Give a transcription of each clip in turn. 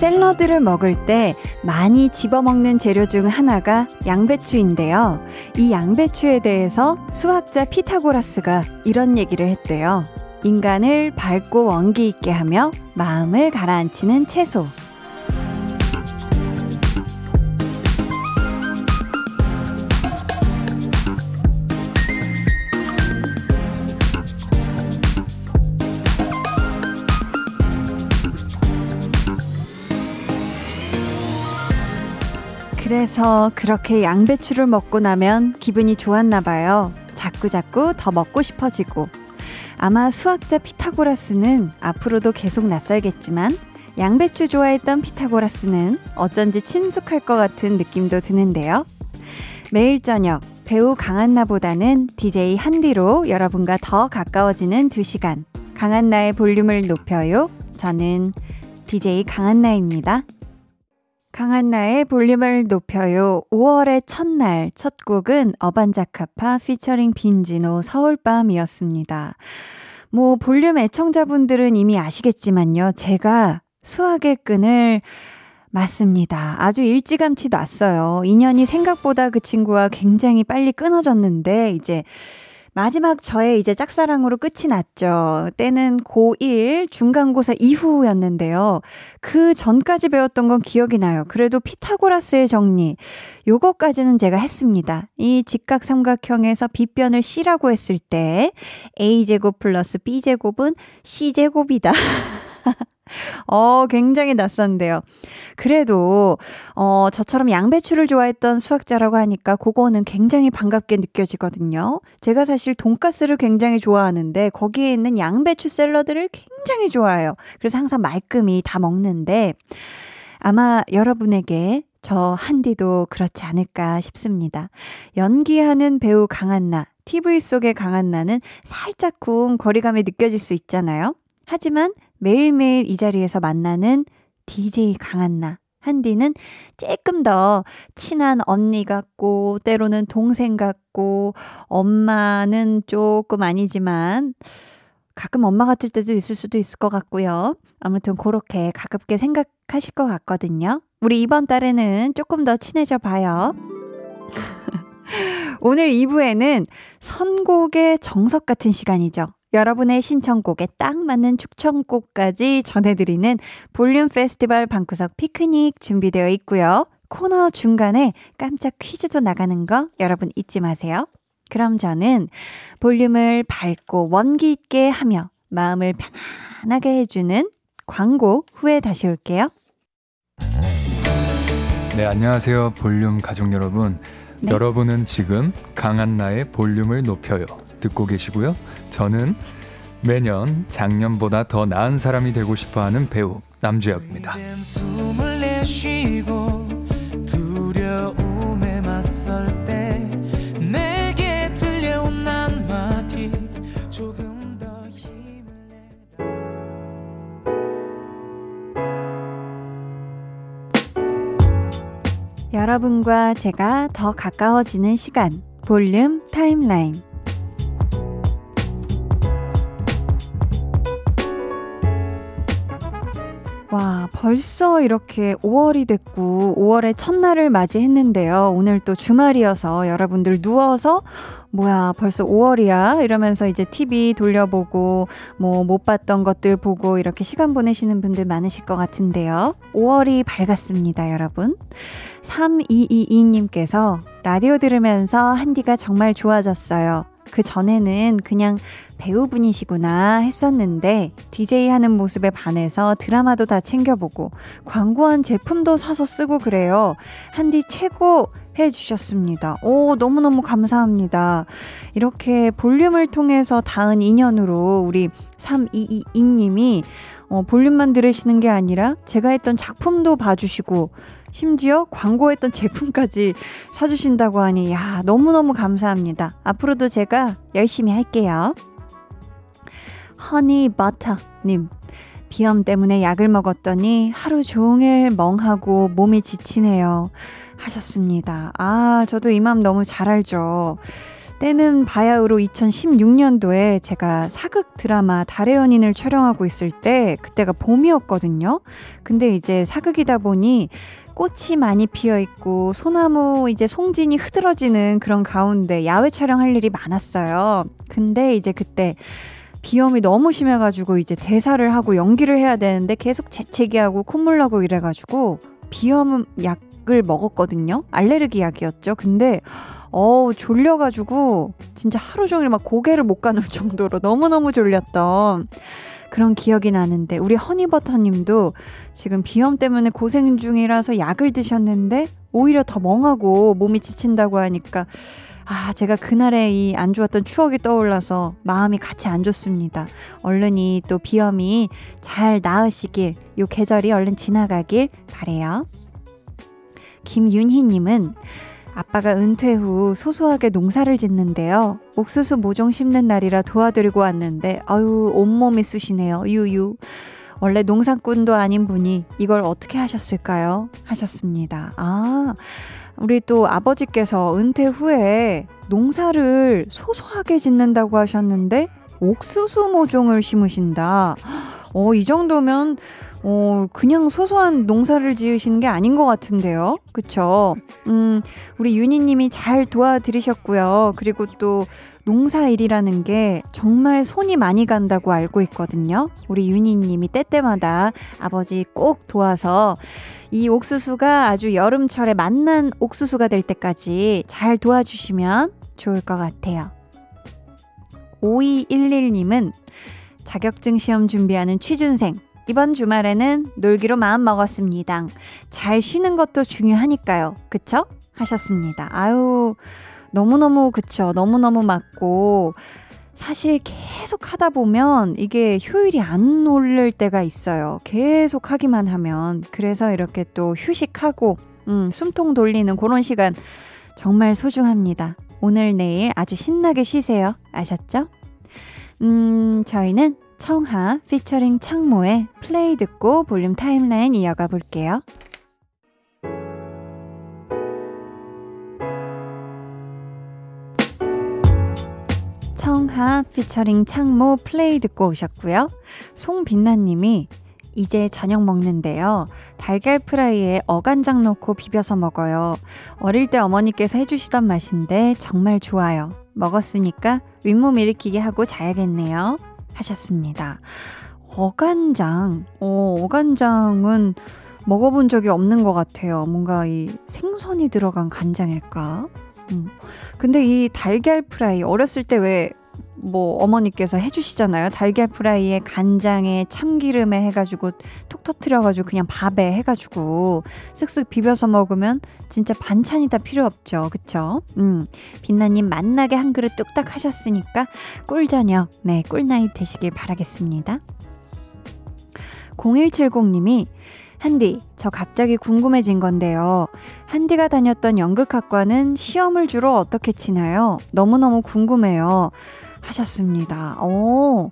샐러드를 먹을 때 많이 집어먹는 재료 중 하나가 양배추인데요. 이 양배추에 대해서 수학자 피타고라스가 이런 얘기를 했대요. 인간을 밝고 원기 있게 하며 마음을 가라앉히는 채소. 그래서 그렇게 양배추를 먹고 나면 기분이 좋았나 봐요. 자꾸자꾸 더 먹고 싶어지고. 아마 수학자 피타고라스는 앞으로도 계속 낯설겠지만 양배추 좋아했던 피타고라스는 어쩐지 친숙할 것 같은 느낌도 드는데요. 매일 저녁 배우 강한나보다는 DJ 한디로 여러분과 더 가까워지는 2시간. 강한나의 볼륨을 높여요. 저는 DJ 강한나입니다. 강한나의 볼륨을 높여요. 5월의 첫날 첫 곡은 어반자카파 피처링 빈지노 서울밤이었습니다. 뭐 볼륨 애청자분들은 이미 아시겠지만요. 제가 수학의 끈을 맞습니다. 아주 일찌감치 놨어요. 인연이 생각보다 그 친구와 굉장히 빨리 끊어졌는데 이제 마지막 저의 이제 짝사랑으로 끝이 났죠. 때는 고1 중간고사 이후였는데요. 그 전까지 배웠던 건 기억이 나요. 그래도 피타고라스의 정리. 요거까지는 제가 했습니다. 이 직각 삼각형에서 빗변을 C라고 했을 때 A제곱 플러스 B제곱은 C제곱이다. 어, 굉장히 낯선데요. 그래도, 어, 저처럼 양배추를 좋아했던 수학자라고 하니까 그거는 굉장히 반갑게 느껴지거든요. 제가 사실 돈가스를 굉장히 좋아하는데 거기에 있는 양배추 샐러드를 굉장히 좋아해요. 그래서 항상 말끔히 다 먹는데 아마 여러분에게 저 한디도 그렇지 않을까 싶습니다. 연기하는 배우 강한나, TV 속의 강한나는 살짝쿵 거리감이 느껴질 수 있잖아요. 하지만 매일매일 이 자리에서 만나는 DJ 강한나. 한디는 조금 더 친한 언니 같고, 때로는 동생 같고, 엄마는 조금 아니지만, 가끔 엄마 같을 때도 있을 수도 있을 것 같고요. 아무튼 그렇게 가깝게 생각하실 것 같거든요. 우리 이번 달에는 조금 더 친해져 봐요. 오늘 2부에는 선곡의 정석 같은 시간이죠. 여러분의 신청곡에 딱 맞는 축천곡까지 전해드리는 볼륨 페스티벌 방구석 피크닉 준비되어 있고요. 코너 중간에 깜짝 퀴즈도 나가는 거 여러분 잊지 마세요. 그럼 저는 볼륨을 밝고 원기 있게 하며 마음을 편안하게 해주는 광고 후에 다시 올게요. 네, 안녕하세요. 볼륨 가족 여러분. 네. 여러분은 지금 강한나의 볼륨을 높여요. 듣고 계시고요. 저는 매년 작년보다 더 나은 사람이 되고 싶어 하는 배우 남주혁입니다. 여러분과 제가 더 가까워지는 시간 볼륨 타임라인 와, 벌써 이렇게 5월이 됐고, 5월의 첫날을 맞이했는데요. 오늘 또 주말이어서 여러분들 누워서, 뭐야, 벌써 5월이야? 이러면서 이제 TV 돌려보고, 뭐, 못 봤던 것들 보고, 이렇게 시간 보내시는 분들 많으실 것 같은데요. 5월이 밝았습니다, 여러분. 3222님께서 라디오 들으면서 한디가 정말 좋아졌어요. 그 전에는 그냥 배우분이시구나 했었는데 DJ 하는 모습에 반해서 드라마도 다 챙겨보고 광고한 제품도 사서 쓰고 그래요. 한디 최고 해주셨습니다. 오, 너무너무 감사합니다. 이렇게 볼륨을 통해서 닿은 인연으로 우리 3222님이 어, 볼륨만 들으시는 게 아니라 제가 했던 작품도 봐주시고 심지어 광고했던 제품까지 사주신다고 하니, 야, 너무너무 감사합니다. 앞으로도 제가 열심히 할게요. 허니 버터님. 비염 때문에 약을 먹었더니 하루 종일 멍하고 몸이 지치네요. 하셨습니다. 아, 저도 이 마음 너무 잘 알죠. 때는 바야흐로 2016년도에 제가 사극 드라마 달의 연인을 촬영하고 있을 때 그때가 봄이었거든요. 근데 이제 사극이다 보니 꽃이 많이 피어 있고 소나무 이제 송진이 흐드러지는 그런 가운데 야외 촬영할 일이 많았어요. 근데 이제 그때 비염이 너무 심해가지고 이제 대사를 하고 연기를 해야 되는데 계속 재채기 하고 콧물 나고 이래가지고 비염 약을 먹었거든요. 알레르기 약이었죠. 근데 어우, 졸려가지고, 진짜 하루 종일 막 고개를 못 가눌 정도로 너무너무 졸렸던 그런 기억이 나는데, 우리 허니버터 님도 지금 비염 때문에 고생 중이라서 약을 드셨는데, 오히려 더 멍하고 몸이 지친다고 하니까, 아, 제가 그날의 이 안 좋았던 추억이 떠올라서 마음이 같이 안 좋습니다. 얼른이 또 비염이 잘 나으시길, 요 계절이 얼른 지나가길 바래요. 김윤희님은 아빠가 은퇴 후 소소하게 농사를 짓는데요. 옥수수 모종 심는 날이라 도와드리고 왔는데, 아유, 온몸이 쑤시네요. 유유. 원래 농사꾼도 아닌 분이 이걸 어떻게 하셨을까요? 하셨습니다. 아, 우리 또 아버지께서 은퇴 후에 농사를 소소하게 짓는다고 하셨는데, 옥수수 모종을 심으신다. 어, 이 정도면 어, 그냥 소소한 농사를 지으시는 게 아닌 것 같은데요. 그쵸? 음, 우리 유니님이 잘 도와드리셨고요. 그리고 또 농사일이라는 게 정말 손이 많이 간다고 알고 있거든요. 우리 유니님이 때때마다 아버지 꼭 도와서 이 옥수수가 아주 여름철에 만난 옥수수가 될 때까지 잘 도와주시면 좋을 것 같아요. 5211님은 자격증 시험 준비하는 취준생. 이번 주말에는 놀기로 마음 먹었습니다. 잘 쉬는 것도 중요하니까요. 그쵸? 하셨습니다. 아유, 너무너무 그쵸. 너무너무 맞고. 사실 계속 하다 보면 이게 효율이 안 오를 때가 있어요. 계속 하기만 하면. 그래서 이렇게 또 휴식하고, 음, 숨통 돌리는 그런 시간 정말 소중합니다. 오늘, 내일 아주 신나게 쉬세요. 아셨죠? 음, 저희는 청하 피처링 창모의 플레이 듣고 볼륨 타임라인 이어가 볼게요. 청하 피처링 창모 플레이 듣고 오셨고요. 송빛나님이 이제 저녁 먹는데요. 달걀 프라이에 어간장 넣고 비벼서 먹어요. 어릴 때 어머니께서 해주시던 맛인데 정말 좋아요. 먹었으니까 윗몸 일으키게 하고 자야겠네요. 하셨습니다. 어간장. 어, 어간장은 먹어본 적이 없는 것 같아요. 뭔가 이 생선이 들어간 간장일까? 음. 근데 이 달걀 프라이 어렸을 때 왜 뭐 어머니께서 해주시잖아요. 달걀 프라이에 간장에 참기름에 해가지고 톡 터트려가지고 그냥 밥에 해가지고 쓱쓱 비벼서 먹으면 진짜 반찬이 다 필요 없죠. 그쵸? 음. 빛나님 만나게 한 그릇 뚝딱 하셨으니까 꿀저녁, 네, 꿀나잇 되시길 바라겠습니다. 0170님이 한디, 저 갑자기 궁금해진 건데요. 한디가 다녔던 연극학과는 시험을 주로 어떻게 치나요? 너무너무 궁금해요. 하셨습니다. 오,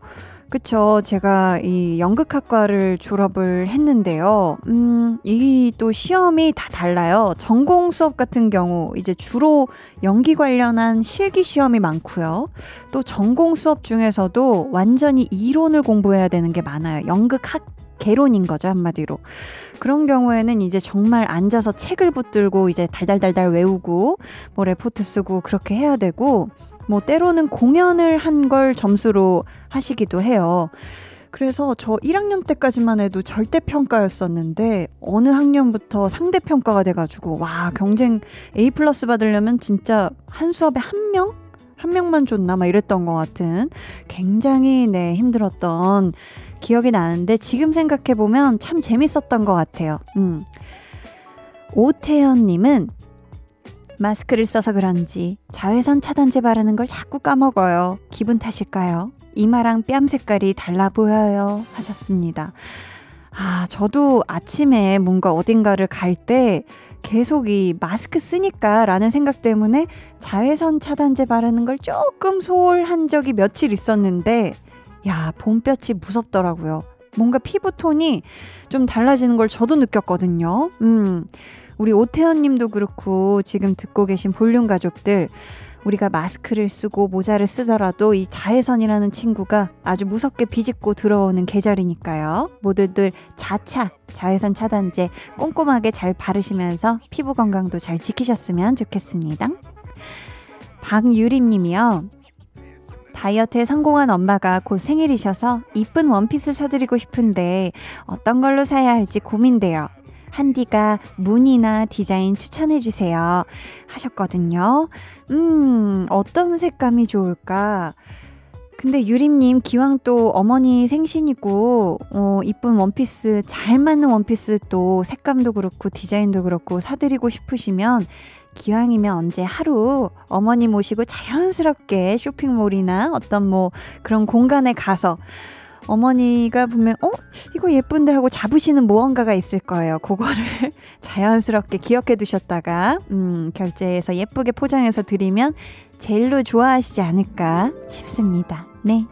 그쵸. 제가 이 연극학과를 졸업을 했는데요. 음, 이 또 시험이 다 달라요. 전공 수업 같은 경우 이제 주로 연기 관련한 실기 시험이 많고요. 또 전공 수업 중에서도 완전히 이론을 공부해야 되는 게 많아요. 연극학 개론인 거죠, 한마디로. 그런 경우에는 이제 정말 앉아서 책을 붙들고 이제 달달달달 외우고 뭐 레포트 쓰고 그렇게 해야 되고 뭐 때로는 공연을 한 걸 점수로 하시기도 해요. 그래서 저 1학년 때까지만 해도 절대평가였었는데 어느 학년부터 상대평가가 돼가지고 와 경쟁 A 플러스 받으려면 진짜 한 수업에 한 명? 한 명만 줬나 막 이랬던 것 같은 굉장히 네 힘들었던 기억이 나는데 지금 생각해보면 참 재밌었던 것 같아요. 음. 오태연님은 마스크를 써서 그런지 자외선 차단제 바르는 걸 자꾸 까먹어요. 기분 탓일까요? 이마랑 뺨 색깔이 달라 보여요. 하셨습니다. 아, 저도 아침에 뭔가 어딘가를 갈 때 계속 이 마스크 쓰니까 라는 생각 때문에 자외선 차단제 바르는 걸 조금 소홀한 적이 며칠 있었는데, 야, 봄볕이 무섭더라고요. 뭔가 피부톤이 좀 달라지는 걸 저도 느꼈거든요. 음. 우리 오태현 님도 그렇고 지금 듣고 계신 볼륨 가족들 우리가 마스크를 쓰고 모자를 쓰더라도 이 자외선이라는 친구가 아주 무섭게 비집고 들어오는 계절이니까요. 모두들 자차 자외선 차단제 꼼꼼하게 잘 바르시면서 피부 건강도 잘 지키셨으면 좋겠습니다. 박유림 님이요. 다이어트에 성공한 엄마가 곧 생일이셔서 이쁜 원피스 사드리고 싶은데 어떤 걸로 사야 할지 고민돼요. 한디가 무늬나 디자인 추천해주세요. 하셨거든요. 음, 어떤 색감이 좋을까? 근데 유림님 기왕 또 어머니 생신이고 어 이쁜 원피스 잘 맞는 원피스 또 색감도 그렇고 디자인도 그렇고 사드리고 싶으시면 기왕이면 언제 하루 어머니 모시고 자연스럽게 쇼핑몰이나 어떤 뭐 그런 공간에 가서 어머니가 보면 어 이거 예쁜데 하고 잡으시는 무언가가 있을 거예요. 그거를 자연스럽게 기억해 두셨다가 음 결제해서 예쁘게 포장해서 드리면 제일로 좋아하시지 않을까 싶습니다. 네.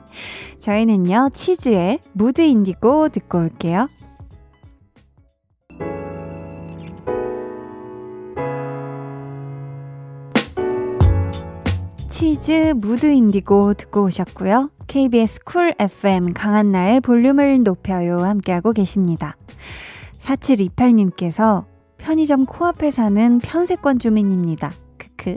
저희는요, 치즈의 무드 인디고 듣고 올게요. 치즈 Mood Indigo 듣고 오셨고요. KBS Cool FM 강한나의 볼륨을 높여요 함께하고 계십니다. 4728님께서 편의점 코앞에 사는 편세권 주민입니다. 크크.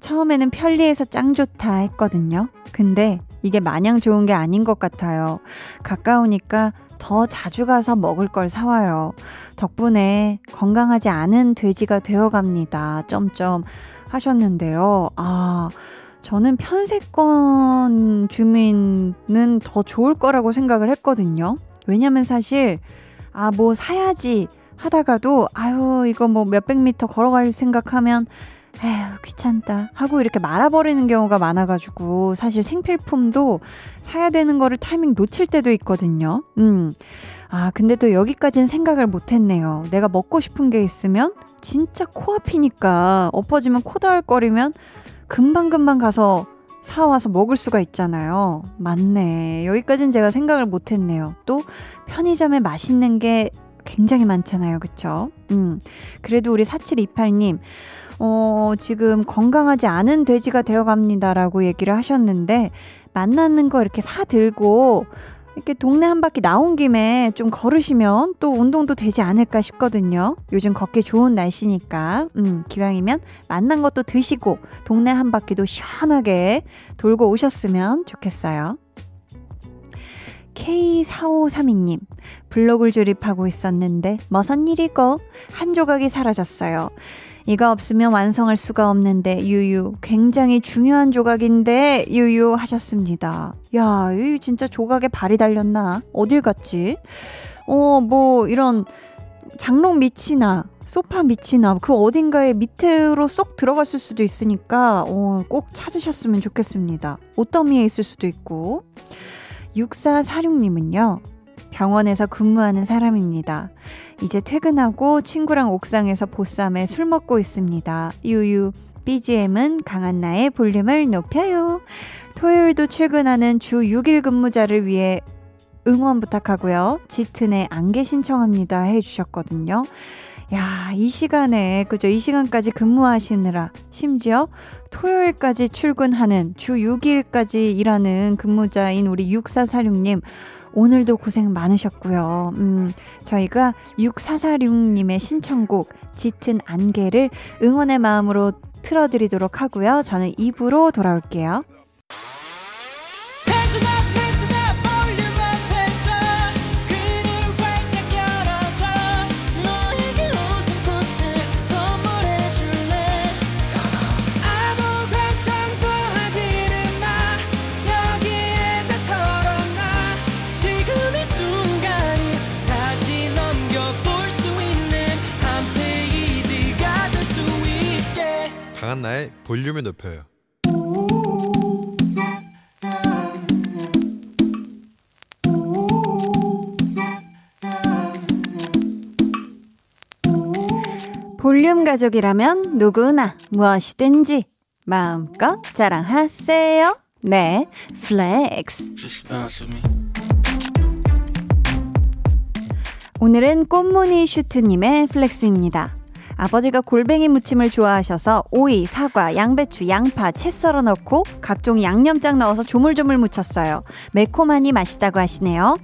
처음에는 편리해서 짱 좋다 했거든요. 근데 이게 마냥 좋은 게 아닌 것 같아요. 가까우니까 더 자주 가서 먹을 걸 사와요. 덕분에 건강하지 않은 돼지가 되어갑니다. 점점 하셨는데요. 아, 저는 편세권 주민은 더 좋을 거라고 생각을 했거든요. 왜냐면 사실, 아, 뭐 사야지 하다가도, 아유, 이거 뭐 몇백 미터 걸어갈 생각하면 에휴, 귀찮다. 하고 이렇게 말아버리는 경우가 많아가지고, 사실 생필품도 사야 되는 거를 타이밍 놓칠 때도 있거든요. 음. 아, 근데 또 여기까지는 생각을 못 했네요. 내가 먹고 싶은 게 있으면, 진짜 코앞이니까, 엎어지면 코다을거리면, 금방금방 가서 사와서 먹을 수가 있잖아요. 맞네. 여기까지는 제가 생각을 못 했네요. 또, 편의점에 맛있는 게 굉장히 많잖아요. 그쵸? 음. 그래도 우리 4728님, 어, 지금 건강하지 않은 돼지가 되어 갑니다라고 얘기를 하셨는데, 만나는 거 이렇게 사들고, 이렇게 동네 한 바퀴 나온 김에 좀 걸으시면 또 운동도 되지 않을까 싶거든요. 요즘 걷기 좋은 날씨니까, 음, 기왕이면 만난 것도 드시고, 동네 한 바퀴도 시원하게 돌고 오셨으면 좋겠어요. K4532님, 블로그를 조립하고 있었는데, 머선 일이고, 한 조각이 사라졌어요. 이가 없으면 완성할 수가 없는데 유유 굉장히 중요한 조각인데 유유 하셨습니다. 야, 이 진짜 조각에 발이 달렸나? 어딜 갔지? 어, 뭐 이런 장롱 밑이나 소파 밑이나 그 어딘가에 밑으로 쏙 들어갔을 수도 있으니까 어, 꼭 찾으셨으면 좋겠습니다. 옷더미에 있을 수도 있고. 6446님은요. 병원에서 근무하는 사람입니다. 이제 퇴근하고 친구랑 옥상에서 보쌈에 술 먹고 있습니다. 유유. BGM은 강한나의 볼륨을 높여요. 토요일도 출근하는 주 6일 근무자를 위해 응원 부탁하고요. 짙은의 안개 신청합니다. 해주셨거든요. 야, 이 시간에, 그죠? 이 시간까지 근무하시느라, 심지어 토요일까지 출근하는 주 6일까지 일하는 근무자인 우리 6446님, 오늘도 고생 많으셨고요. 음, 저희가 6446님의 신청곡 짙은 안개를 응원의 마음으로 틀어드리도록 하고요. 저는 입으로 돌아올게요. 강한나의 볼륨을 높여요. 볼륨 가족이라면 누구나 무엇이든지 마음껏 자랑하세요. 네, flex. 오늘은 꽃무늬 슈트님의 flex입니다. 아버지가 골뱅이 무침을 좋아하셔서 오이, 사과, 양배추, 양파, 채 썰어 넣고 각종 양념장 넣어서 조물조물 무쳤어요. 매콤하니 맛있다고 하시네요.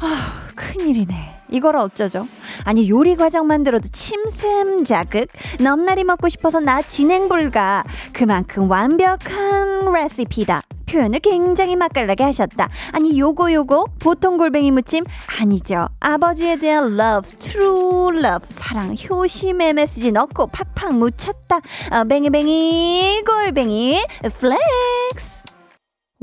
아, 큰일이네. 이걸 어쩌죠? 아니 요리 과정 만들어도 침샘 자극. 넘나리 먹고 싶어서 나 진행 불가. 그만큼 완벽한 레시피다. 표현을 굉장히 맛깔나게 하셨다. 아니 요거 요거. 보통 골뱅이 무침 아니죠. 아버지에 대한 love true love. 사랑 효심의 메시지 넣고 팍팍 묻혔다. 어, 뱅이뱅이 골뱅이 flex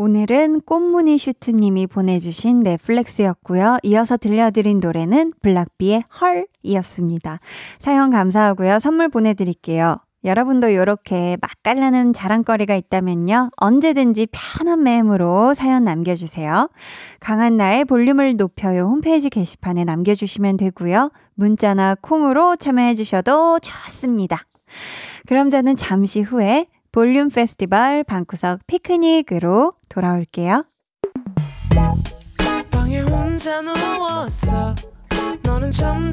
오늘은 꽃무늬 슈트님이 보내주신 네 flex였고요. 이어서 들려드린 노래는 블락비의 헐이었습니다. 사연 감사하고요. 선물 보내드릴게요. 여러분도 이렇게 맛깔나는 자랑거리가 있다면요. 언제든지 편한 마음으로 사연 남겨주세요. 강한 나의 볼륨을 높여요 홈페이지 게시판에 남겨주시면 되고요. 문자나 콩으로 참여해주셔도 좋습니다. 그럼 저는 잠시 후에 볼륨 페스티벌 방구석 피크닉으로 돌아올게요. 방에 혼자 누웠어. 너는 잠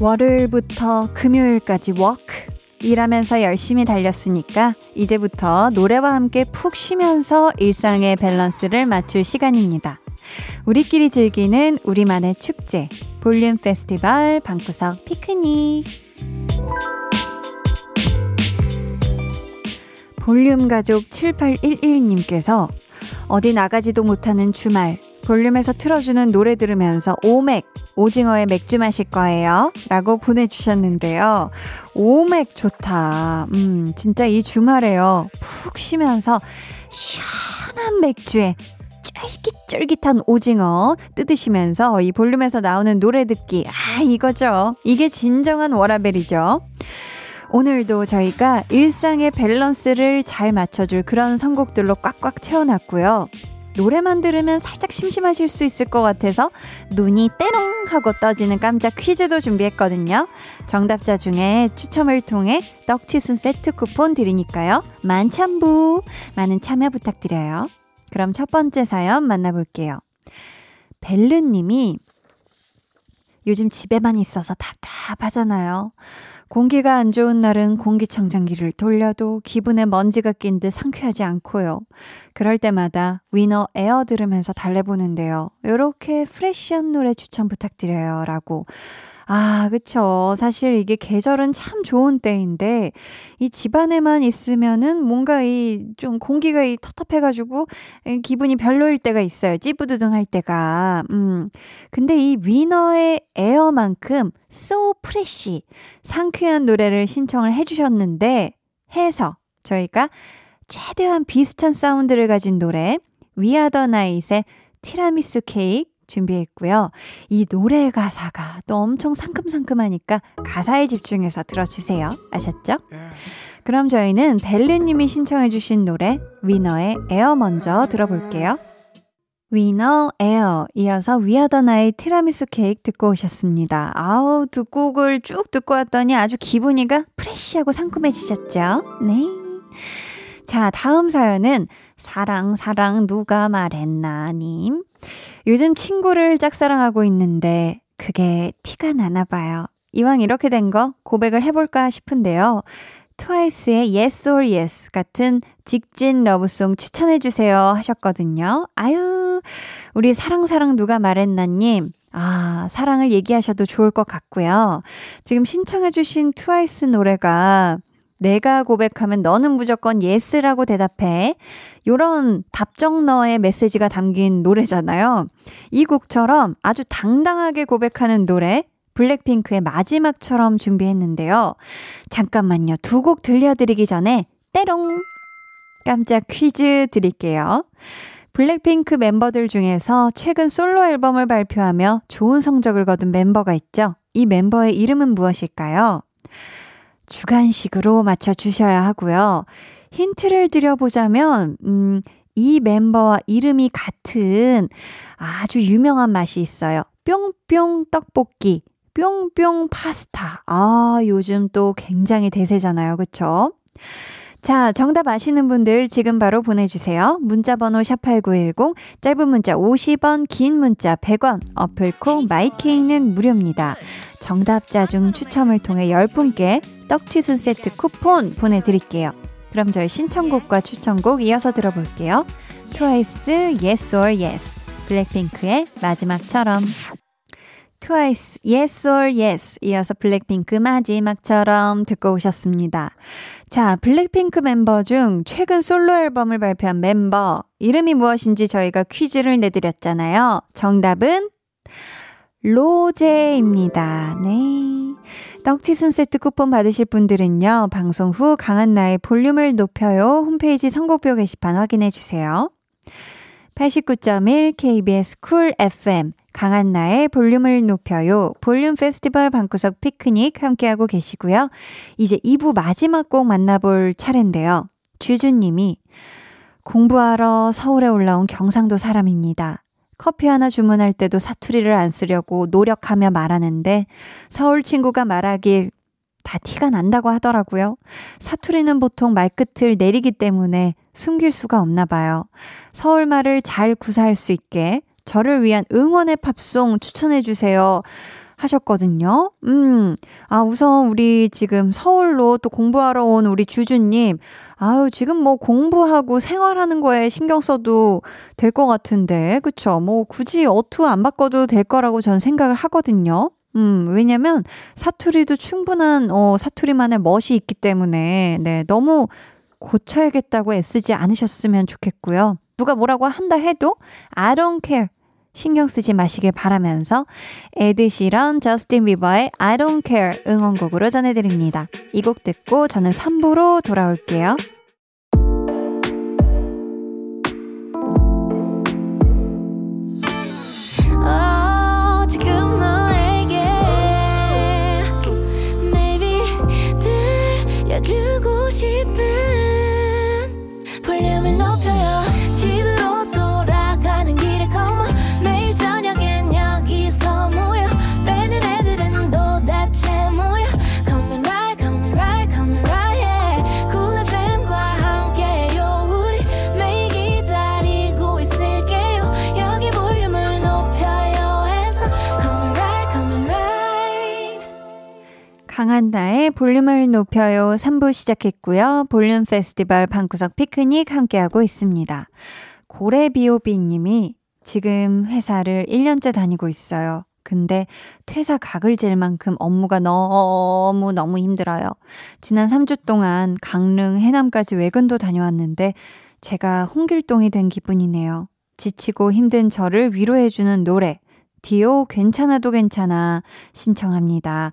월요일부터 금요일까지 work 일하면서 열심히 달렸으니까 이제부터 노래와 함께 푹 쉬면서 일상의 밸런스를 맞출 시간입니다. 우리끼리 즐기는 우리만의 축제 볼륨 페스티벌 방구석 피크닉 볼륨 가족 7811님께서 어디 나가지도 못하는 주말 볼륨에서 틀어주는 노래 들으면서 오맥 오징어에 맥주 마실 거예요. 라고 보내주셨는데요. 오맥 좋다. 음, 진짜 이 주말에요. 푹 쉬면서 시원한 맥주에 쫄깃쫄깃한 오징어 뜯으시면서 이 볼륨에서 나오는 노래 듣기. 아, 이거죠. 이게 진정한 워라밸이죠. 오늘도 저희가 일상의 밸런스를 잘 맞춰줄 그런 선곡들로 꽉꽉 채워놨고요. 노래만 들으면 살짝 심심하실 수 있을 것 같아서 눈이 때롱 하고 떠지는 깜짝 퀴즈도 준비했거든요. 정답자 중에 추첨을 통해 떡치순 세트 쿠폰 드리니까요. 만참부 많은 참여 부탁드려요. 그럼 첫 번째 사연 만나볼게요. 벨르님이 요즘 집에만 있어서 답답하잖아요. 공기가 안 좋은 날은 공기청정기를 돌려도 기분에 먼지가 낀 듯 상쾌하지 않고요. 그럴 때마다 위너 에어 들으면서 달래보는데요. 이렇게 fresh한 노래 추천 부탁드려요. 라고 아, 그쵸. 사실 이게 계절은 참 좋은 때인데, 이 집안에만 있으면은 뭔가 이 좀 공기가 이 텁텁해가지고 기분이 별로일 때가 있어요. 찌부두둥 할 때가. 음. 근데 이 위너의 Air만큼 so fresh, 상쾌한 노래를 신청을 해주셨는데, 해서 저희가 최대한 비슷한 사운드를 가진 노래, 위아더 나잇의 티라미수 케이크, 준비했고요. 이 노래 가사가 또 엄청 상큼상큼하니까 가사에 집중해서 들어주세요. 아셨죠? 그럼 저희는 벨리님이 신청해주신 노래 위너의 에어 먼저 들어볼게요. 위너 에어 이어서 위아더 나잇의 티라미수 케이크 듣고 오셨습니다. 아우 두 곡을 쭉 듣고 왔더니 아주 기분이가 fresh하고 상큼해지셨죠? 네. 자 다음 사연은 사랑 사랑 누가 말했나 님. 요즘 친구를 짝사랑하고 있는데 그게 티가 나나 봐요. 이왕 이렇게 된 거 고백을 해볼까 싶은데요. 트와이스의 Yes or Yes 같은 직진 러브송 추천해주세요 하셨거든요. 아유, 우리 사랑사랑 누가 말했나님. 아, 사랑을 얘기하셔도 좋을 것 같고요. 지금 신청해주신 트와이스 노래가 내가 고백하면 너는 무조건 yes라고 대답해. 요런 답정너의 메시지가 담긴 노래잖아요. 이 곡처럼 아주 당당하게 고백하는 노래, 블랙핑크의 마지막처럼 준비했는데요. 잠깐만요. 두 곡 들려드리기 전에, 때롱! 깜짝 퀴즈 드릴게요. 블랙핑크 멤버들 중에서 최근 솔로 앨범을 발표하며 좋은 성적을 거둔 멤버가 있죠. 이 멤버의 이름은 무엇일까요? 주관식으로 맞춰주셔야 하고요. 힌트를 드려보자면, 음, 이 멤버와 이름이 같은 아주 유명한 맛이 있어요. 뿅뿅 떡볶이, 뿅뿅 파스타. 아, 요즘 또 굉장히 대세잖아요. 그쵸? 자, 정답 아시는 분들 지금 바로 보내주세요. 문자번호 샵8910, 짧은 문자 50원, 긴 문자 100원, 어플콩 마이케이는 무료입니다. 정답자 중 추첨을 통해 10분께 떡튀순 세트 쿠폰 보내드릴게요. 그럼 저희 신청곡과 추천곡 이어서 들어볼게요. 트와이스 Yes or Yes, 블랙핑크의 마지막처럼. 트와이스 Yes or Yes 이어서 블랙핑크 마지막처럼 듣고 오셨습니다. 자, 블랙핑크 멤버 중 최근 솔로 앨범을 발표한 멤버 이름이 무엇인지 저희가 퀴즈를 내드렸잖아요. 정답은 로제입니다. 네. 떡튀순 세트 쿠폰 받으실 분들은요, 방송 후 강한나의 볼륨을 높여요 홈페이지 선곡표 게시판 확인해 주세요. 89.1 KBS 쿨 FM 강한나의 볼륨을 높여요. 볼륨 페스티벌 방구석 피크닉 함께하고 계시고요. 이제 2부 마지막 곡 만나볼 차례인데요. 주주님이 공부하러 서울에 올라온 경상도 사람입니다. 커피 하나 주문할 때도 사투리를 안 쓰려고 노력하며 말하는데 서울 친구가 말하길 다 티가 난다고 하더라고요. 사투리는 보통 말끝을 내리기 때문에 숨길 수가 없나 봐요. 서울말을 잘 구사할 수 있게 저를 위한 응원의 팝송 추천해 주세요. 하셨거든요. 음, 아, 우선 우리 지금 서울로 또 공부하러 온 우리 주주님, 아유, 지금 뭐 공부하고 생활하는 거에 신경 써도 될 것 같은데, 그쵸? 뭐 굳이 어투 안 바꿔도 될 거라고 전 생각을 하거든요. 음, 왜냐면 사투리도 충분한, 어, 사투리만의 멋이 있기 때문에, 네, 너무 고쳐야겠다고 애쓰지 않으셨으면 좋겠고요. 누가 뭐라고 한다 해도 I don't care. 신경 쓰지 마시길 바라면서 에드시런 저스틴 비버의 I don't care 응원곡으로 전해드립니다. 이 곡 듣고 저는 3부로 돌아올게요. 볼륨을 높여요 3부 시작했고요. 볼륨 페스티벌 방구석 피크닉 함께하고 있습니다. 고래비오비 님이 지금 회사를 1년째 다니고 있어요. 근데 퇴사 각을 질 만큼 업무가 너무 너무 힘들어요. 지난 3주 동안 강릉, 해남까지 외근도 다녀왔는데 제가 홍길동이 된 기분이네요. 지치고 힘든 저를 위로해주는 노래. 디오 괜찮아도 괜찮아 신청합니다.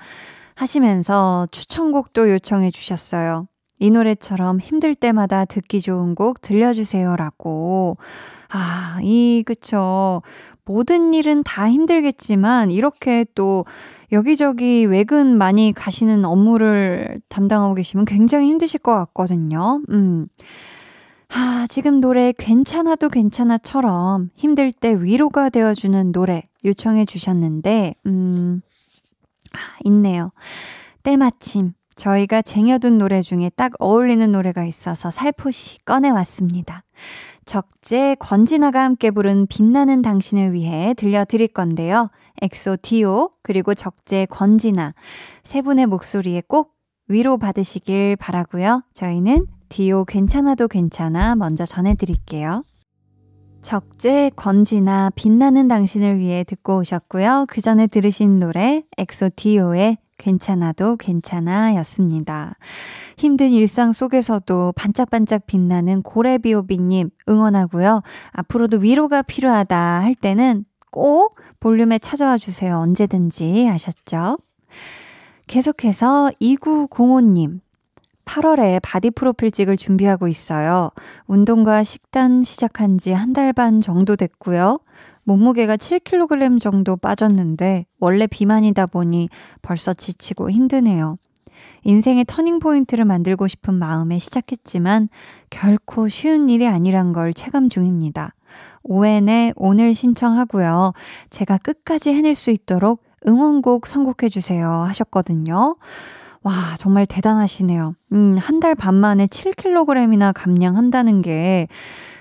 하시면서 추천곡도 요청해 주셨어요. 이 노래처럼 힘들 때마다 듣기 좋은 곡 들려주세요 라고. 아, 이, 그쵸. 모든 일은 다 힘들겠지만, 이렇게 또 여기저기 외근 많이 가시는 업무를 담당하고 계시면 굉장히 힘드실 것 같거든요. 음. 아, 지금 노래 괜찮아도 괜찮아처럼 힘들 때 위로가 되어주는 노래 요청해 주셨는데, 음, 아, 있네요. 때마침 저희가 쟁여둔 노래 중에 딱 어울리는 노래가 있어서 살포시 꺼내왔습니다. 적재 권진아가 함께 부른 빛나는 당신을 위해 들려드릴 건데요. 엑소 디오 그리고 적재 권진아 세 분의 목소리에 꼭 위로 받으시길 바라고요. 저희는 디오 괜찮아도 괜찮아 먼저 전해드릴게요. 적재 권진아 빛나는 당신을 위해 듣고 오셨고요. 그 전에 들으신 노래 엑소 디오의 괜찮아도 괜찮아 였습니다. 힘든 일상 속에서도 반짝반짝 빛나는 고래비오비님 응원하고요. 앞으로도 위로가 필요하다 할 때는 꼭 볼륨에 찾아와 주세요. 언제든지 아셨죠? 계속해서 2905님. 8월에 바디 프로필 찍을 준비하고 있어요. 운동과 식단 시작한 지 한 달 반 정도 됐고요. 몸무게가 7kg 정도 빠졌는데 원래 비만이다 보니 벌써 지치고 힘드네요. 인생의 터닝포인트를 만들고 싶은 마음에 시작했지만 결코 쉬운 일이 아니란 걸 체감 중입니다. 오엔에 오늘 신청하고요. 제가 끝까지 해낼 수 있도록 응원곡 선곡해주세요 하셨거든요. 와, 정말 대단하시네요. 음, 한 달 반 만에 7kg이나 감량한다는 게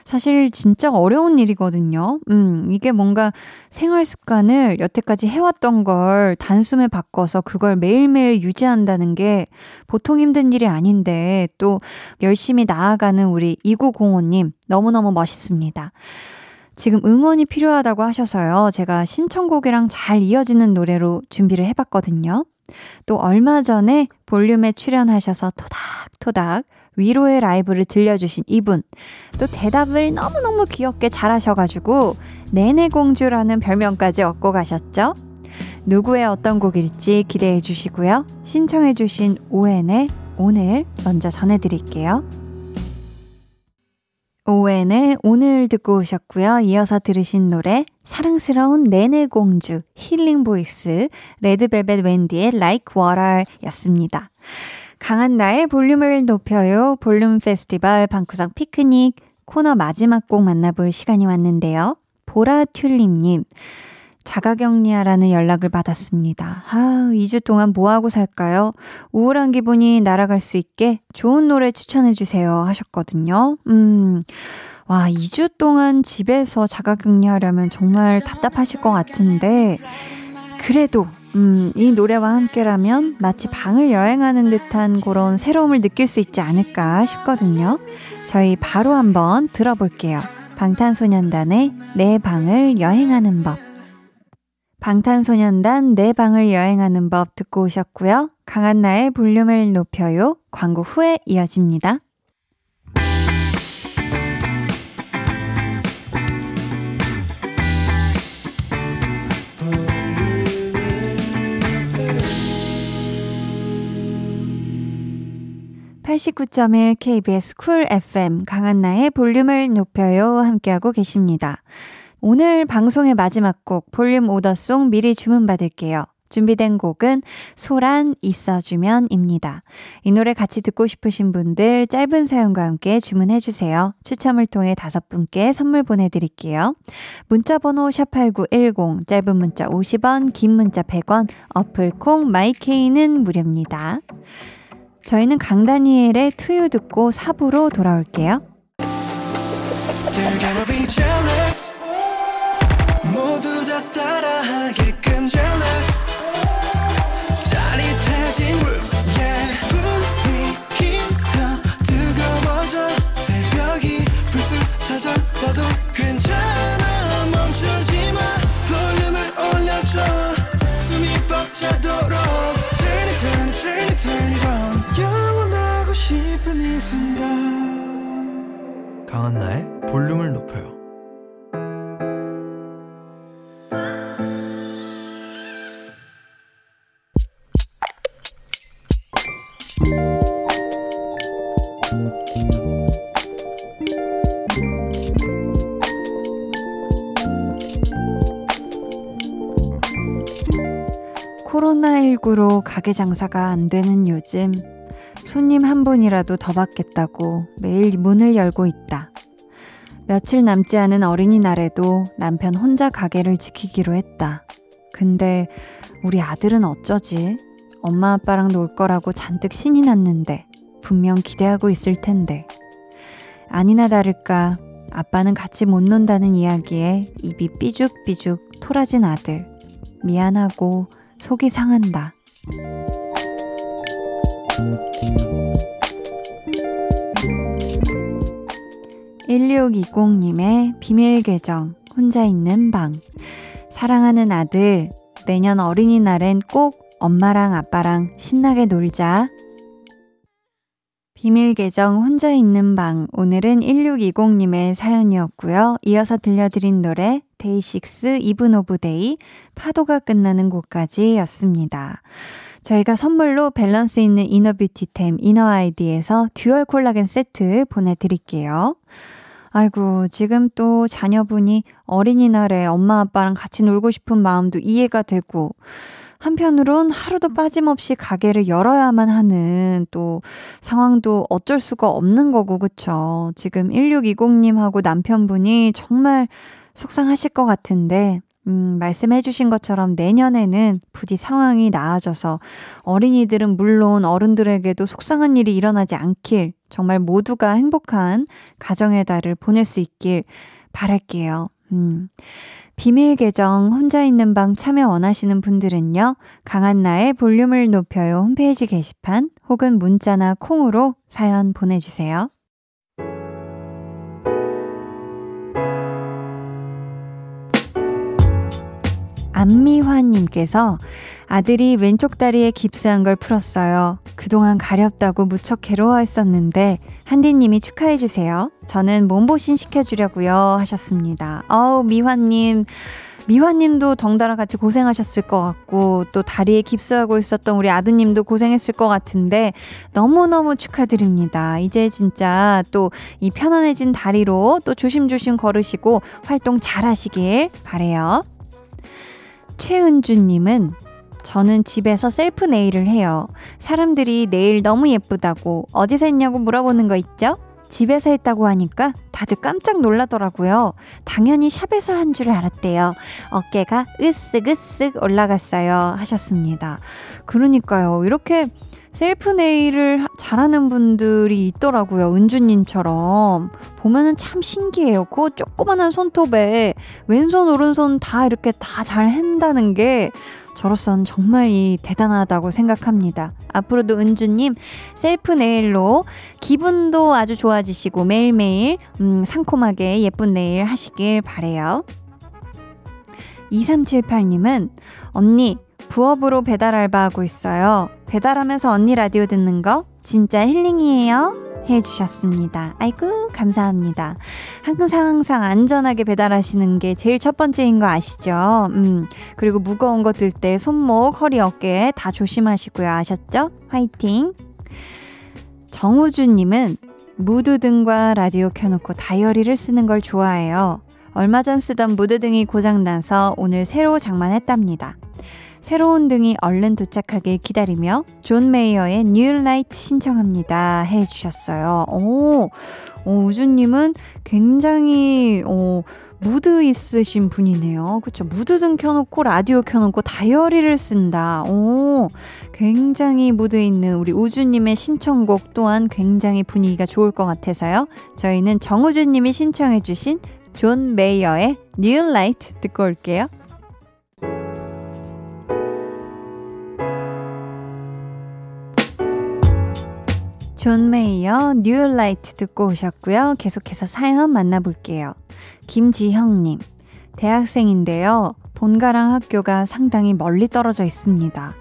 사실 진짜 어려운 일이거든요. 음, 이게 뭔가 생활 습관을 여태까지 해왔던 걸 단숨에 바꿔서 그걸 매일매일 유지한다는 게 보통 힘든 일이 아닌데 또 열심히 나아가는 우리 2905님 너무너무 멋있습니다. 지금 응원이 필요하다고 하셔서요. 제가 신청곡이랑 잘 이어지는 노래로 준비를 해봤거든요. 또 얼마 전에 볼륨에 출연하셔서 토닥토닥 위로의 라이브를 들려주신 이분. 또 대답을 너무너무 귀엽게 잘하셔가지고 네네공주라는 별명까지 얻고 가셨죠? 누구의 어떤 곡일지 기대해 주시고요. 신청해 주신 오웬의 오늘 먼저 전해드릴게요. 오웬의 오늘 듣고 오셨고요. 이어서 들으신 노래 사랑스러운 네네 공주 힐링 voice 레드벨벳 웬디의 Like Water 였습니다. 강한 나의 볼륨을 높여요. 볼륨 페스티벌 방구석 피크닉 코너 마지막 곡 만나볼 시간이 왔는데요. 보라 튤립님. 자가격리하라는 연락을 받았습니다. 아, 2주 동안 뭐하고 살까요? 우울한 기분이 날아갈 수 있게 좋은 노래 추천해주세요 하셨거든요. 음, 와, 2주 동안 집에서 자가격리하려면 정말 답답하실 것 같은데, 그래도 음, 이 노래와 함께라면 마치 방을 여행하는 듯한 그런 새로움을 느낄 수 있지 않을까 싶거든요. 저희 바로 한번 들어볼게요. 방탄소년단의 내 방을 여행하는 법. 방탄소년단 내 방을 여행하는 법 듣고 오셨고요. 강한나의 볼륨을 높여요. 광고 후에 이어집니다. 89.1 KBS 쿨 FM 강한나의 볼륨을 높여요 함께하고 계십니다. 오늘 방송의 마지막 곡 볼륨 order song 미리 주문받을게요. 준비된 곡은 소란 있어주면입니다. 이 노래 같이 듣고 싶으신 분들 짧은 사연과 함께 주문해 주세요. 추첨을 통해 다섯 분께 선물 보내드릴게요. 문자번호 샵8910 짧은 문자 50원 긴 문자 100원 어플콩 마이케이는 무료입니다. 저희는 강다니엘의 투유 듣고 4부로 돌아올게요. 순간 강한나의 볼륨을 높여요. 코로나19로 가게 장사가 안 되는 요즘 손님 한 분이라도 더 받겠다고 매일 문을 열고 있다. 며칠 남지 않은 어린이날에도 남편 혼자 가게를 지키기로 했다. 근데 우리 아들은 어쩌지? 엄마 아빠랑 놀 거라고 잔뜩 신이 났는데 분명 기대하고 있을 텐데. 아니나 다를까 아빠는 같이 못 논다는 이야기에 입이 삐죽삐죽 토라진 아들. 미안하고 속이 상한다. 1620님의 비밀 계정, 혼자 있는 방. 사랑하는 아들, 내년 어린이날엔 꼭 엄마랑 아빠랑 신나게 놀자. 비밀 계정 혼자 있는 방. 오늘은 1620님의 사연이었고요. 이어서 들려드린 노래 데이식스 이븐 오브 데이 파도가 끝나는 곳까지 였습니다. 저희가 선물로 밸런스 있는 inner beauty템 이너 아이디에서 dual 콜라겐 세트 보내드릴게요. 아이고, 지금 또 자녀분이 어린이날에 엄마 아빠랑 같이 놀고 싶은 마음도 이해가 되고, 한편으론 하루도 빠짐없이 가게를 열어야만 하는 또 상황도 어쩔 수가 없는 거고, 그쵸? 지금 1620님하고 남편분이 정말 속상하실 것 같은데, 음, 말씀해주신 것처럼 내년에는 부디 상황이 나아져서 어린이들은 물론 어른들에게도 속상한 일이 일어나지 않길 정말 모두가 행복한 가정의 달을 보낼 수 있길 바랄게요. 음. 비밀 계정 혼자 있는 방 참여 원하시는 분들은요. 강한나의 볼륨을 높여요 홈페이지 게시판 혹은 문자나 콩으로 사연 보내주세요. 안미화님께서 아들이 왼쪽 다리에 깁스한 걸 풀었어요. 그동안 가렵다고 무척 괴로워했었는데 한디님이 축하해주세요. 저는 몸보신 시켜주려고요 하셨습니다. 어우 미화님 미화님도 덩달아 같이 고생하셨을 것 같고 또 다리에 깁스하고 있었던 우리 아드님도 고생했을 것 같은데 너무너무 축하드립니다. 이제 진짜 또 이 편안해진 다리로 또 조심조심 걸으시고 활동 잘 하시길 바래요. 최은주님은 저는 집에서 셀프 네일을 해요. 사람들이 네일 너무 예쁘다고 어디서 했냐고 물어보는 거 있죠? 집에서 했다고 하니까 다들 깜짝 놀라더라고요. 당연히 샵에서 한 줄 알았대요. 어깨가 으쓱으쓱 올라갔어요. 하셨습니다. 그러니까요. 이렇게 셀프 네일을 잘하는 분들이 있더라고요. 은주님처럼. 보면은 참 신기해요. 그 조그만한 손톱에 왼손, 오른손 다 이렇게 다 잘 한다는 게 저로선 정말 이 대단하다고 생각합니다. 앞으로도 은주님 셀프 네일로 기분도 아주 좋아지시고 매일매일 음, 상콤하게 예쁜 네일 하시길 바래요. 2378님은 언니 부업으로 배달 알바하고 있어요. 배달하면서 언니 라디오 듣는 거 진짜 힐링이에요. 해주셨습니다. 아이고, 감사합니다. 항상 항상 안전하게 배달하시는 게 제일 첫 번째인 거 아시죠? 음, 그리고 무거운 거 들 때 손목, 허리, 어깨 다 조심하시고요. 아셨죠? 화이팅! 정우주님은 무드등과 라디오 켜놓고 다이어리를 쓰는 걸 좋아해요. 얼마 전 쓰던 무드등이 고장나서 오늘 새로 장만했답니다. 새로운 등이 얼른 도착하길 기다리며 존 메이어의 New Light 신청합니다 해 주셨어요. 오, 오 우주님은 굉장히 어, 무드 있으신 분이네요. 그쵸. 무드 등 켜놓고 라디오 켜놓고 다이어리를 쓴다. 오, 굉장히 무드 있는 우리 우주님의 신청곡 또한 굉장히 분위기가 좋을 것 같아서요. 저희는 정우주님이 신청해주신 존 메이어의 New Light 듣고 올게요. 존 메이어 New Light 듣고 오셨고요. 계속해서 사연 만나볼게요. 김지형님, 대학생인데요. 본가랑 학교가 상당히 멀리 떨어져 있습니다.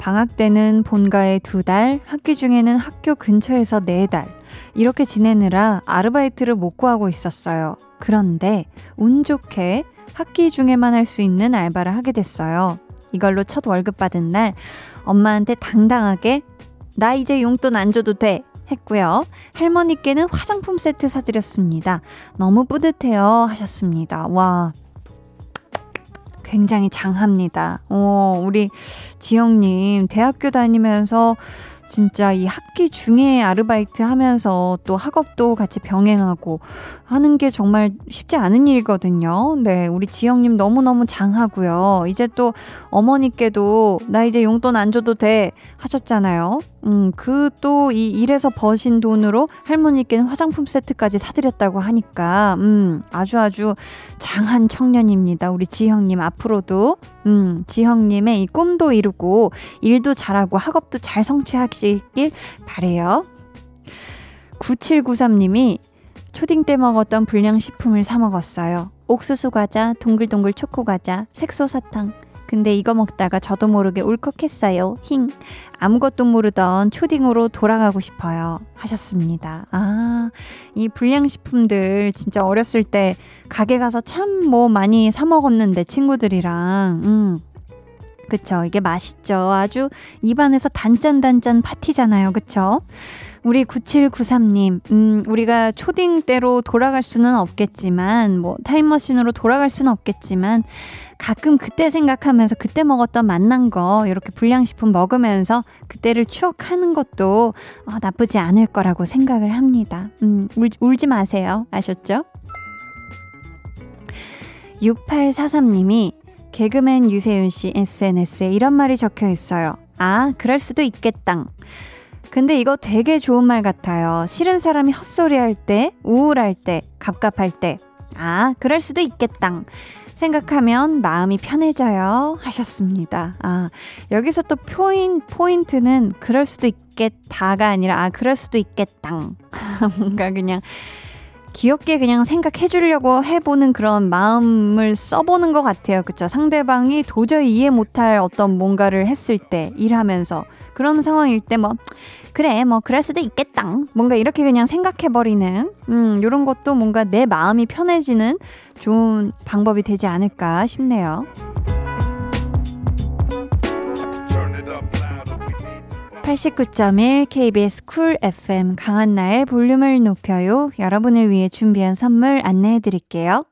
방학 때는 본가에 두 달, 학기 중에는 학교 근처에서 네 달, 이렇게 지내느라 아르바이트를 못 구하고 있었어요. 그런데 운 좋게 학기 중에만 할 수 있는 알바를 하게 됐어요. 이걸로 첫 월급 받은 날 엄마한테 당당하게 나 이제 용돈 안 줘도 돼. 했고요. 할머니께는 화장품 세트 사드렸습니다. 너무 뿌듯해요. 하셨습니다. 와. 굉장히 장합니다. 어, 우리 지영님, 대학교 다니면서 진짜 이 학기 중에 아르바이트 하면서 또 학업도 같이 병행하고 하는 게 정말 쉽지 않은 일이거든요. 네, 우리 지영님 너무너무 장하고요. 이제 또 어머니께도 나 이제 용돈 안 줘도 돼 하셨잖아요. 음, 그 또 이 일에서 버신 돈으로 할머니께는 화장품 세트까지 사드렸다고 하니까, 음, 아주 아주 장한 청년입니다. 우리 지형님 앞으로도, 음, 지형님의 이 꿈도 이루고, 일도 잘하고, 학업도 잘 성취하시길 바래요 9793님이 초딩 때 먹었던 불량식품을 사 먹었어요. 옥수수 과자, 동글동글 초코 과자, 색소 사탕. 근데 이거 먹다가 저도 모르게 울컥했어요. 힝. 아무것도 모르던 초딩으로 돌아가고 싶어요. 하셨습니다. 아, 이 불량식품들 진짜 어렸을 때 가게 가서 참 뭐 많이 사 먹었는데 친구들이랑, 음. 그쵸. 이게 맛있죠. 아주 입안에서 단짠단짠 파티잖아요. 그쵸? 우리 9793님, 음, 우리가 초딩 때로 돌아갈 수는 없겠지만, 뭐, 타임머신으로 돌아갈 수는 없겠지만, 가끔 그때 생각하면서 그때 먹었던 맛난 거, 이렇게 불량식품 먹으면서 그때를 추억하는 것도 어, 나쁘지 않을 거라고 생각을 합니다. 음, 울, 울지 마세요. 아셨죠? 6843님이 개그맨 유세윤 씨 SNS에 이런 말이 적혀 있어요. 아, 그럴 수도 있겠당. 근데 이거 되게 좋은 말 같아요. 싫은 사람이 헛소리 할 때, 우울할 때, 갑갑할 때. 아, 그럴 수도 있겠당. 생각하면 마음이 편해져요. 하셨습니다. 아, 여기서 또 포인, 포인트는 그럴 수도 있겠다가 아니라, 아, 그럴 수도 있겠당. 뭔가 그냥 귀엽게 그냥 생각해 주려고 해보는 그런 마음을 써보는 것 같아요. 그쵸? 상대방이 도저히 이해 못할 어떤 뭔가를 했을 때, 일하면서. 그런 상황일 때 뭐, 그래, 뭐, 그럴 수도 있겠다. 뭔가 이렇게 그냥 생각해버리는, 음, 요런 것도 뭔가 내 마음이 편해지는 좋은 방법이 되지 않을까 싶네요. 89.1 KBS 쿨 FM 강한나의 볼륨을 높여요. 여러분을 위해 준비한 선물 안내해 드릴게요.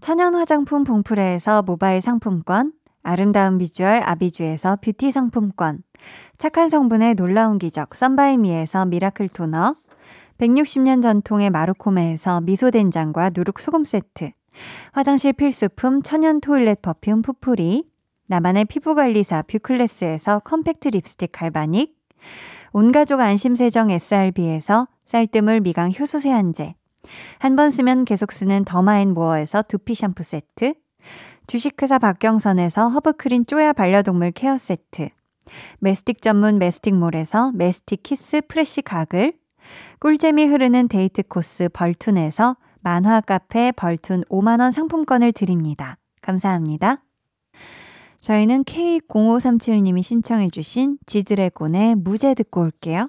천연 화장품 봉프레에서 모바일 상품권, 아름다운 비주얼 아비주에서 뷰티 상품권, 착한 성분의 놀라운 기적 썬바이미에서 miracle 토너 160년 전통의 마루코메에서 미소된장과 누룩소금 세트 화장실 필수품 천연 toilet perfume 푸풀이 나만의 피부관리사 뷰클래스에서 컴팩트 립스틱 galvanic 온가족 안심세정 SRB에서 쌀뜨물 미강 효소 세안제 한 번 쓰면 계속 쓰는 더마앤모어에서 두피 샴푸 세트 주식회사 박경선에서 허브크린 쪼야 반려동물 케어 세트 메스틱 전문 메스틱몰에서 메스틱 키스 프레쉬 가글, 꿀잼이 흐르는 데이트 코스 벌툰에서 만화 카페 벌툰 5만원 상품권을 드립니다. 감사합니다. 저희는 K0537님이 신청해주신 지드래곤의 무제 듣고 올게요.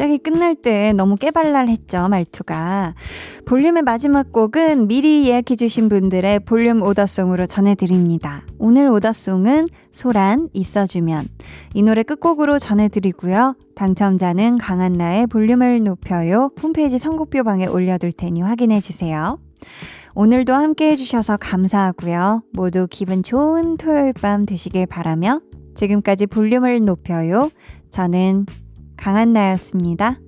갑자기 끝날 때 너무 깨발랄했죠, 말투가. 볼륨의 마지막 곡은 미리 예약해주신 분들의 볼륨 오더송으로 전해드립니다. 오늘 오더송은 소란, 있어주면. 이 노래 끝곡으로 전해드리고요. 당첨자는 강한나의 볼륨을 높여요. 홈페이지 선곡표방에 올려둘 테니 확인해주세요. 오늘도 함께 해주셔서 감사하고요. 모두 기분 좋은 토요일 밤 되시길 바라며 지금까지 볼륨을 높여요. 저는 강한나였습니다.